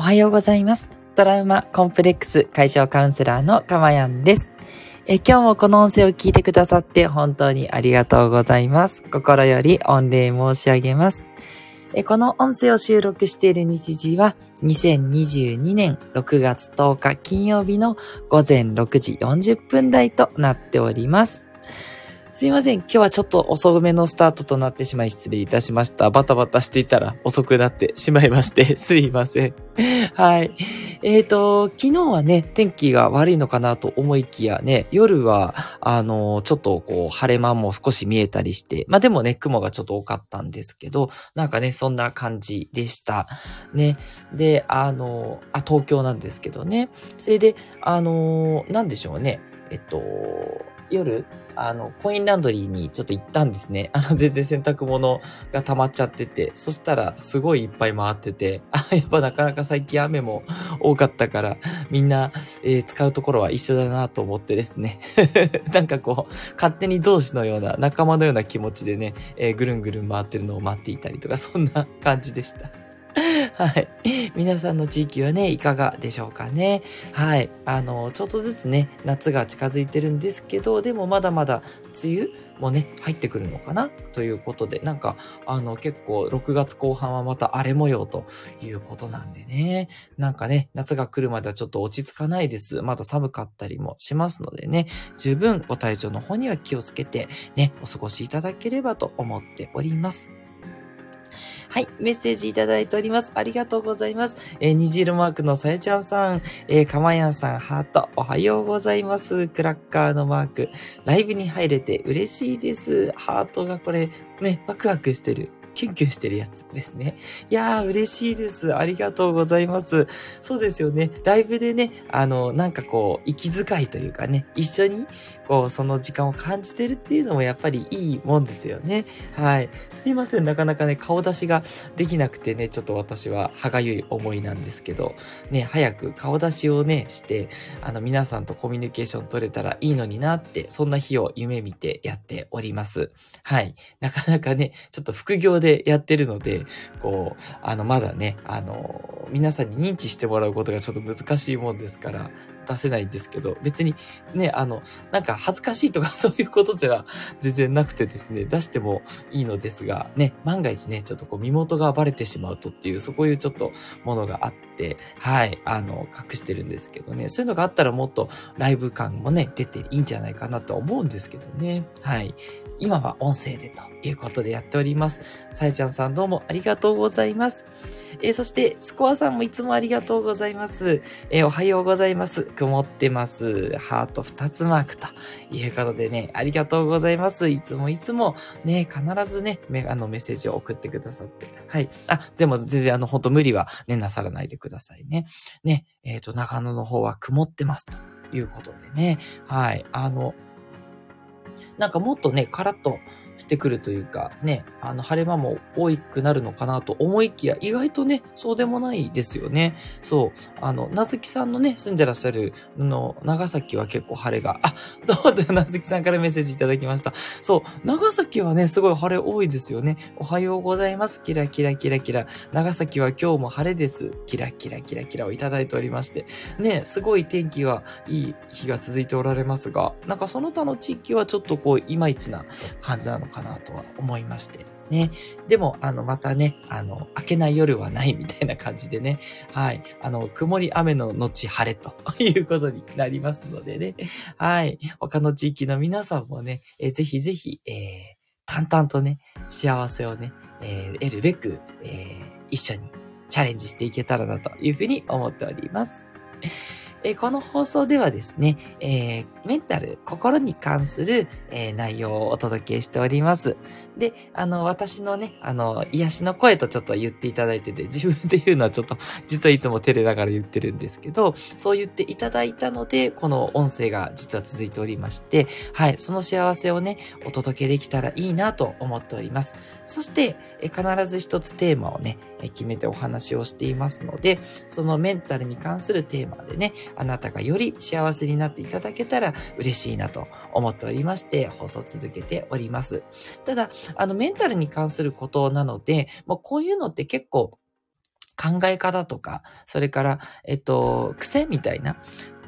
おはようございます。トラウマコンプレックス解消カウンセラーのかまやんです。え今日もこの音声を聞いてくださって本当にありがとうございます。心より御礼申し上げます。えこの音声を収録している日時は2022年6月10日金曜日の午前6時40分台となっております。すいません。今日はちょっと遅めのスタートとなってしまい失礼いたしました。バタバタしていたら遅くなってしまいまして、すいません。はい。えっ、ー、と、昨日はね、天気が悪いのかなと思いきやね、夜は、あの、ちょっとこう、晴れ間も少し見えたりして、まあでもね、雲がちょっと多かったんですけど、なんかね、そんな感じでした。ね。で、あの、あ、東京なんですけどね。それで、あの、なんでしょうね。えっと、夜、あの、コインランドリーにちょっと行ったんですね。あの、全然洗濯物が溜まっちゃってて、そしたらすごいいっぱい回ってて、あ、やっぱなかなか最近雨も 多かったから、みんな、えー、使うところは一緒だなと思ってですね。なんかこう、勝手に同士のような、仲間のような気持ちでね、えー、ぐるんぐるん回ってるのを待っていたりとか、そんな感じでした。はい。皆さんの地域はね、いかがでしょうかね。はい。あの、ちょっとずつね、夏が近づいてるんですけど、でもまだまだ梅雨もね、入ってくるのかな？ということで、なんか、あの、結構6月後半はまた荒れ模様ということなんでね。なんかね、夏が来るまではちょっと落ち着かないです。まだ寒かったりもしますのでね、十分ご体調の方には気をつけてね、お過ごしいただければと思っております。はい、メッセージいただいております。ありがとうございます。えー、虹色マークのさやちゃんさん、えー、かまやんさん、ハート、おはようございます。クラッカーのマーク、ライブに入れて嬉しいです。ハートがこれ、ね、ワクワクしてる。キュンキュンしてるやつですね。いやー、嬉しいです。ありがとうございます。そうですよね。ライブでね、あの、なんかこう、息遣いというかね、一緒に、こう、その時間を感じてるっていうのもやっぱりいいもんですよね。はい。すいません。なかなかね、顔出しができなくてね、ちょっと私は歯がゆい思いなんですけど、ね、早く顔出しをね、して、あの、皆さんとコミュニケーション取れたらいいのになって、そんな日を夢見てやっております。はい。なかなかね、ちょっと副業でやってるので、こう、あの、まだね、あの、皆さんに認知してもらうことがちょっと難しいもんですから、出せないんですけど、別にね、あの、なんか恥ずかしいとかそういうことじゃ全然なくてですね、出してもいいのですが、ね、万が一ね、ちょっとこう身元がバレてしまうとっていう、そういうちょっとものがあって、はい、あの、隠してるんですけどね、そういうのがあったらもっとライブ感もね、出ていいんじゃないかなと思うんですけどね、はい。今は音声でということでやっております。さやちゃんさんどうもありがとうございます。えー、そして、スコアさんもいつもありがとうございます。えー、おはようございます。曇ってます。ハート2つマークということでね、ありがとうございます。いつもいつもね、必ずね、あのメッセージを送ってくださって。はい。あ、でも全然あの、ほんと無理はね、なさらないでくださいださいね。ね、えっ、ー、と、長野の方は曇ってますということでね。はい。あの、なんかもっとね、カラッとしてくるというか、ね、あの、晴れ間も多くなるのかなと思いきや、意外とね、そうでもないですよね。そう。あの、なずきさんのね、住んでらっしゃる、の、長崎は結構晴れが、あ、どうぞ、なずきさんからメッセージいただきました。そう。長崎はね、すごい晴れ多いですよね。おはようございます。キラキラキラキラ。長崎は今日も晴れです。キラキラキラキラをいただいておりまして。ね、すごい天気がいい日が続いておられますが、なんかその他の地域はちょっとこう、いまいちな感じなのかなとは思いまして。ね。でも、あの、またね、あの、明けない夜はないみたいな感じでね。はい。あの、曇り雨の後晴れということになりますのでね。はい。他の地域の皆さんもね、え、ぜひぜひ、えー、淡々とね、幸せをね、えー、得るべく、えー、一緒にチャレンジしていけたらなというふうに思っております。えこの放送ではですね、えー、メンタル、心に関する、えー、内容をお届けしております。で、あの、私のね、あの、癒しの声とちょっと言っていただいてて、自分で言うのはちょっと、実はいつも照れながら言ってるんですけど、そう言っていただいたので、この音声が実は続いておりまして、はい、その幸せをね、お届けできたらいいなと思っております。そして、え必ず一つテーマをね、決めてお話をしていますので、そのメンタルに関するテーマでね、あなたがより幸せになっていただけたら嬉しいなと思っておりまして、放送続けております。ただ、あの、メンタルに関することなので、もうこういうのって結構、考え方とか、それから、えっと、癖みたいな、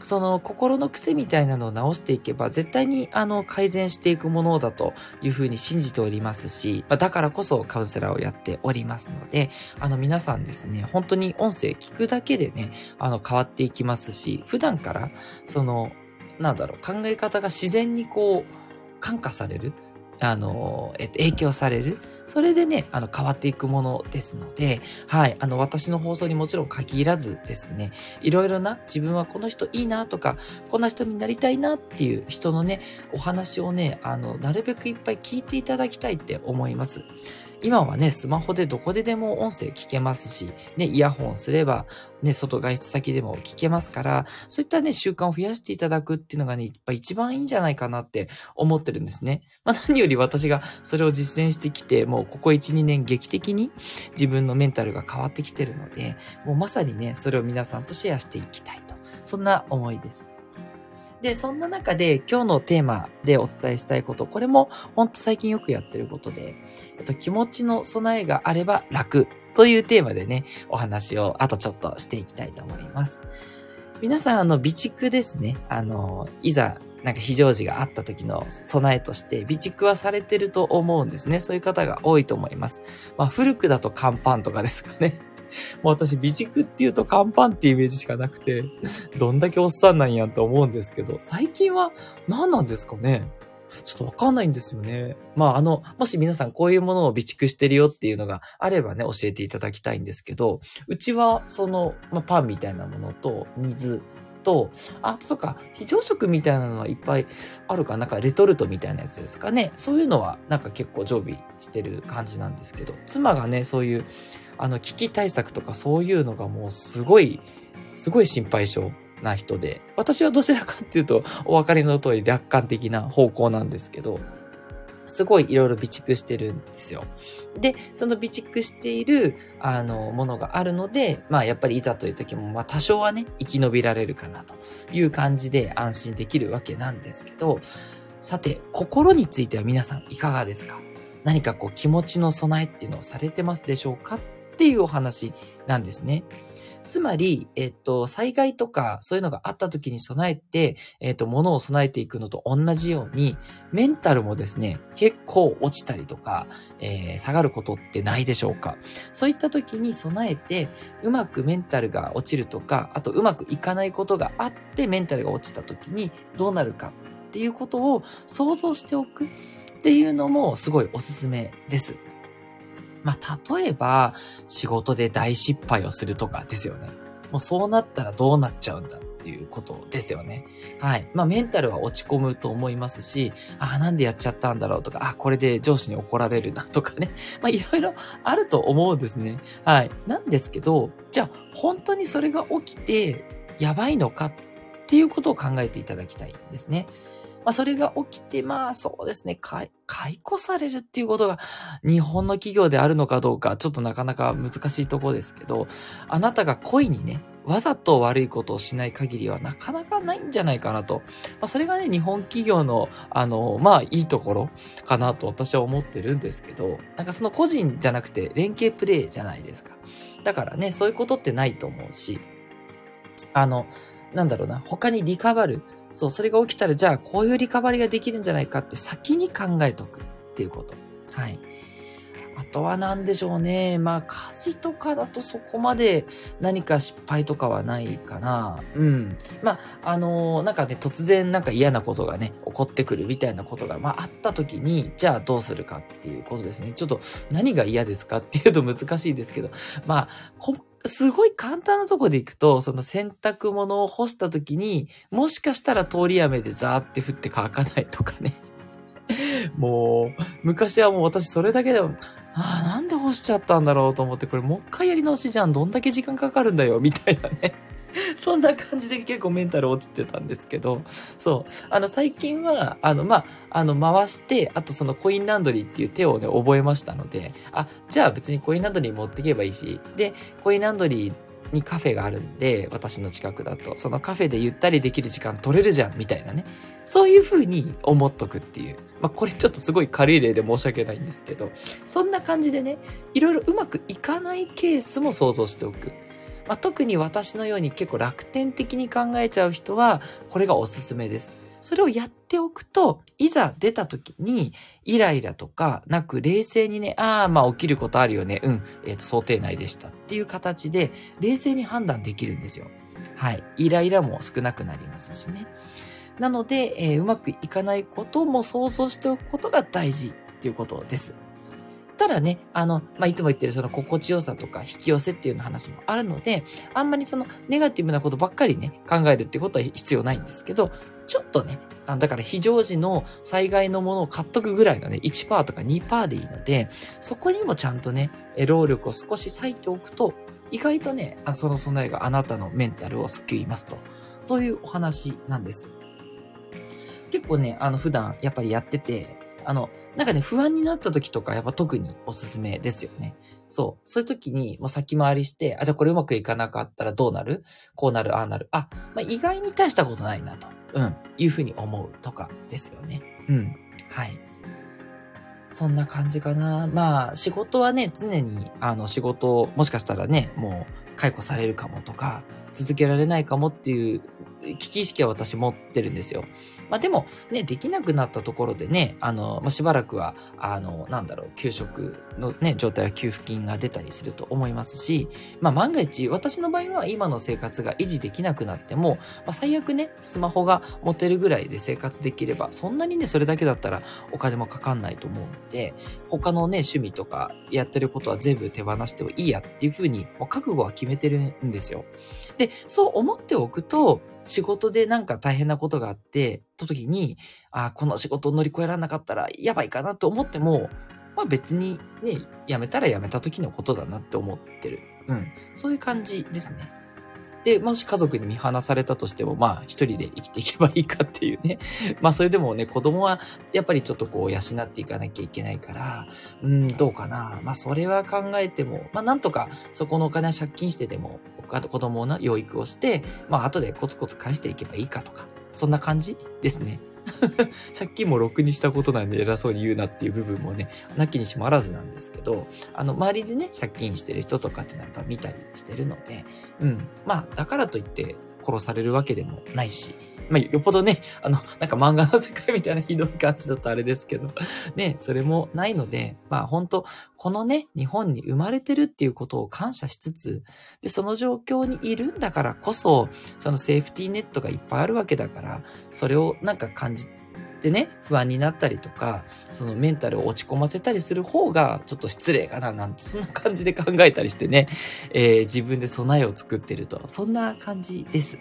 その心の癖みたいなのを直していけば、絶対にあの改善していくものだというふうに信じておりますし、だからこそカウンセラーをやっておりますので、あの皆さんですね、本当に音声聞くだけでね、あの変わっていきますし、普段から、その、なんだろう、考え方が自然にこう、感化される。あの、えっと、影響される。それでね、あの、変わっていくものですので、はい、あの、私の放送にもちろん限らずですね、いろいろな、自分はこの人いいなとか、こんな人になりたいなっていう人のね、お話をね、あの、なるべくいっぱい聞いていただきたいって思います。今はね、スマホでどこででも音声聞けますし、ね、イヤホンすれば、ね、外外出先でも聞けますから、そういったね、習慣を増やしていただくっていうのがね、やっぱ一番いいんじゃないかなって思ってるんですね。まあ何より私がそれを実践してきて、もうここ1、2年劇的に自分のメンタルが変わってきてるので、もうまさにね、それを皆さんとシェアしていきたいと。そんな思いです。で、そんな中で今日のテーマでお伝えしたいこと、これもほんと最近よくやってることで、えっと、気持ちの備えがあれば楽というテーマでね、お話をあとちょっとしていきたいと思います。皆さん、あの、備蓄ですね。あの、いざなんか非常時があった時の備えとして備蓄はされてると思うんですね。そういう方が多いと思います。まあ古くだと乾パンとかですかね。もう私、備蓄っていうと乾パンってイメージしかなくて、どんだけおっさんなんやと思うんですけど、最近は何なんですかねちょっとわかんないんですよね。まあ、あの、もし皆さんこういうものを備蓄してるよっていうのがあればね、教えていただきたいんですけど、うちは、その、まあ、パンみたいなものと、水と、あとか、非常食みたいなのはいっぱいあるかなんかレトルトみたいなやつですかね。そういうのはなんか結構常備してる感じなんですけど、妻がね、そういうあの、危機対策とかそういうのがもうすごい、すごい心配性な人で、私はどちらかっていうと、お分かりの通り楽観的な方向なんですけど、すごいいろいろ備蓄してるんですよ。で、その備蓄している、あの、ものがあるので、まあやっぱりいざという時も、まあ多少はね、生き延びられるかなという感じで安心できるわけなんですけど、さて、心については皆さんいかがですか？何かこう気持ちの備えっていうのをされてますでしょうか？っていうお話なんですね。つまり、えっと、災害とかそういうのがあった時に備えて、えっと、物を備えていくのと同じように、メンタルもですね、結構落ちたりとか、えー、下がることってないでしょうか。そういった時に備えて、うまくメンタルが落ちるとか、あとうまくいかないことがあってメンタルが落ちた時にどうなるかっていうことを想像しておくっていうのもすごいおすすめです。まあ、例えば、仕事で大失敗をするとかですよね。もうそうなったらどうなっちゃうんだっていうことですよね。はい。まあ、メンタルは落ち込むと思いますし、ああ、なんでやっちゃったんだろうとか、ああこれで上司に怒られるなとかね。まあ、いろいろあると思うんですね。はい。なんですけど、じゃあ、本当にそれが起きて、やばいのかっていうことを考えていただきたいんですね。まあ、それが起きて、まあ、そうですね、解雇されるっていうことが日本の企業であるのかどうか、ちょっとなかなか難しいところですけど、あなたが故意にね、わざと悪いことをしない限りはなかなかないんじゃないかなと。まあ、それがね、日本企業の、あの、まあ、いいところかなと私は思ってるんですけど、なんかその個人じゃなくて連携プレイじゃないですか。だからね、そういうことってないと思うし、あの、なんだろうな、他にリカバる。そう、それが起きたら、じゃあ、こういうリカバリができるんじゃないかって先に考えとくっていうこと。はい。あとは何でしょうね。まあ、家事とかだとそこまで何か失敗とかはないかな。うん。まあ、あのー、なんかね、突然なんか嫌なことがね、起こってくるみたいなことが、まあ、あった時に、じゃあどうするかっていうことですね。ちょっと何が嫌ですかっていうと難しいですけど、まあ、すごい簡単なとこで行くと、その洗濯物を干した時に、もしかしたら通り雨でザーって降って乾かないとかね。もう、昔はもう私それだけでも、ああ、なんで干しちゃったんだろうと思って、これもう一回やり直しじゃん。どんだけ時間かかるんだよ、みたいなね。そんな感じで結構メンタル落ちてたんですけど、そう。あの、最近は、あの、まあ、あの、回して、あとそのコインランドリーっていう手をね、覚えましたので、あ、じゃあ別にコインランドリー持っていけばいいし、で、コインランドリーにカフェがあるんで、私の近くだと、そのカフェでゆったりできる時間取れるじゃん、みたいなね。そういう風に思っとくっていう。まあ、これちょっとすごい軽い例で申し訳ないんですけど、そんな感じでね、いろいろうまくいかないケースも想像しておく。まあ、特に私のように結構楽天的に考えちゃう人は、これがおすすめです。それをやっておくと、いざ出た時に、イライラとかなく冷静にね、ああ、まあ起きることあるよね。うん、えっ、ー、と、想定内でしたっていう形で、冷静に判断できるんですよ。はい。イライラも少なくなりますしね。なので、えー、うまくいかないことも想像しておくことが大事っていうことです。ただね、あの、まあ、いつも言ってるその心地よさとか引き寄せっていうの話もあるので、あんまりそのネガティブなことばっかりね、考えるってことは必要ないんですけど、ちょっとね、あだから非常時の災害のものを買っとくぐらいのね、1%とか2%でいいので、そこにもちゃんとね、労力を少し割いておくと、意外とね、あその備えがあなたのメンタルを救いますと。そういうお話なんです。結構ね、あの、普段やっぱりやってて、あの、なんかね、不安になった時とか、やっぱ特におすすめですよね。そう。そういう時に、もう先回りして、あ、じゃあこれうまくいかなかったらどうなる？こうなる、ああなる。あ、まあ、意外に大したことないなと。うん。いうふうに思うとかですよね。うん。はい。そんな感じかな。まあ、仕事はね、常に、あの、仕事、もしかしたらね、もう、解雇されるかもとか、続けられないかもっていう危機意識は私持ってるんですよ。まあでもね、できなくなったところでね、あの、まあ、しばらくは、あの、なんだろう、給食のね、状態は給付金が出たりすると思いますし、まあ万が一、私の場合は今の生活が維持できなくなっても、まあ最悪ね、スマホが持てるぐらいで生活できれば、そんなにね、それだけだったらお金もかかんないと思うので、他のね、趣味とかやってることは全部手放してもいいやっていうふうに、もう覚悟は決めてるんですよ。で、そう思っておくと、仕事でなんか大変なことがあって、と時に、ああ、この仕事を乗り越えられなかったらやばいかなと思っても、まあ別にね、辞めたら辞めた時のことだなって思ってる。うん。そういう感じですね。で、もし家族に見放されたとしても、まあ一人で生きていけばいいかっていうね。まあそれでもね、子供はやっぱりちょっとこう養っていかなきゃいけないから、うん、どうかな。まあそれは考えても、まあなんとかそこのお金は借金してでも、子供の養育をして、まあ後でコツコツ返していけばいいかとか、そんな感じですね。借金もろくにしたことなんで偉そうに言うなっていう部分もね、なきにしもあらずなんですけど、あの、周りでね、借金してる人とかってやっぱ見たりしてるので、うん。まあ、だからといって殺されるわけでもないし、まあ、よっぽどね、あの、なんか漫画の世界みたいなひどい感じだとあれですけど、ね、それもないので、まあ本当このね、日本に生まれてるっていうことを感謝しつつ、で、その状況にいるんだからこそ、そのセーフティーネットがいっぱいあるわけだから、それをなんか感じてでね、不安になったりとか、そのメンタルを落ち込ませたりする方がちょっと失礼かななんて、そんな感じで考えたりしてね、えー、自分で備えを作ってると、そんな感じです。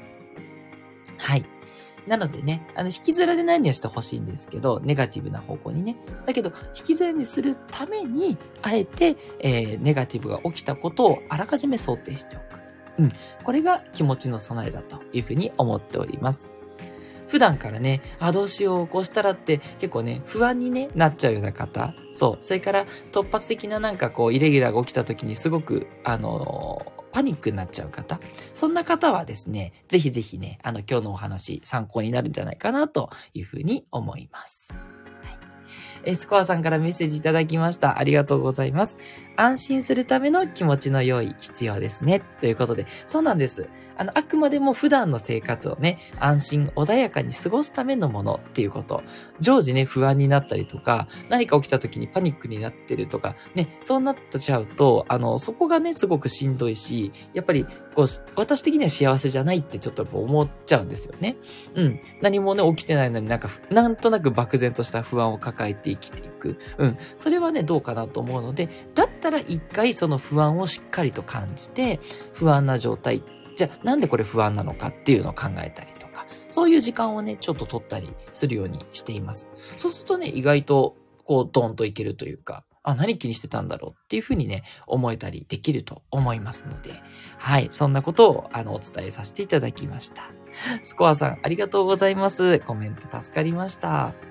はい。なのでね、あの、引きずられないようにはしてほしいんですけど、ネガティブな方向にね。だけど、引きずらにするために、あえて、えー、ネガティブが起きたことをあらかじめ想定しておく。うん。これが気持ちの備えだというふうに思っております。普段からね、あ、どうしよう、こうしたらって結構ね、不安にね、なっちゃうような方。そう。それから突発的ななんかこう、イレギュラーが起きた時にすごく、あのーパニックになっちゃう方、そんな方はですね、ぜひぜひね、あの、今日のお話参考になるんじゃないかなというふうに思います。はいえスコアさんからメッセージいただきました。ありがとうございます。安心するための気持ちの良い必要ですね。ということで、そうなんです。あの、あくまでも普段の生活をね、安心穏やかに過ごすためのものっていうこと。常時ね、不安になったりとか、何か起きた時にパニックになってるとか、ね、そうなっちゃうと、あの、そこがね、すごくしんどいし、やっぱり、こう、私的には幸せじゃないってちょっとやっぱ思っちゃうんですよね。うん。何もね、起きてないのになんか、なんとなく漠然とした不安を抱えて生きていく。うん。それはね、どうかなと思うので、だったから一回その不安をしっかりと感じて、不安な状態、じゃあなんでこれ不安なのかっていうのを考えたりとか、そういう時間をね、ちょっと取ったりするようにしています。そうするとね、意外とこう、ドンといけるというか、あ、何気にしてたんだろうっていうふうにね、思えたりできると思いますので、はい、そんなことを、あの、お伝えさせていただきました。スコアさん、ありがとうございます。コメント助かりました。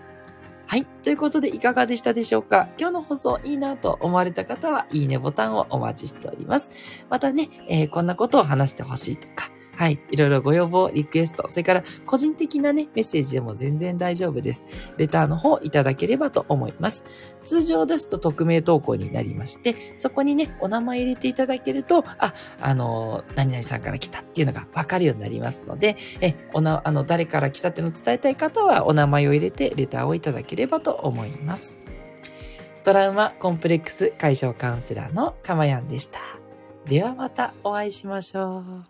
はい。ということで、いかがでしたでしょうか？今日の放送いいなと思われた方は、いいねボタンをお待ちしております。またね、えー、こんなことを話してほしいとか、はい。いろいろご要望、リクエスト、それから個人的なね、メッセージでも全然大丈夫です。レターの方いただければと思います。通常ですと匿名投稿になりまして、そこにね、お名前入れていただけると、あ、あの、何々さんから来たっていうのがわかるようになりますので、え、おな、あの、誰から来たっていうのを伝えたい方は、お名前を入れてレターをいただければと思います。トラウマコンプレックス解消カウンセラーのかまやんでした。ではまたお会いしましょう。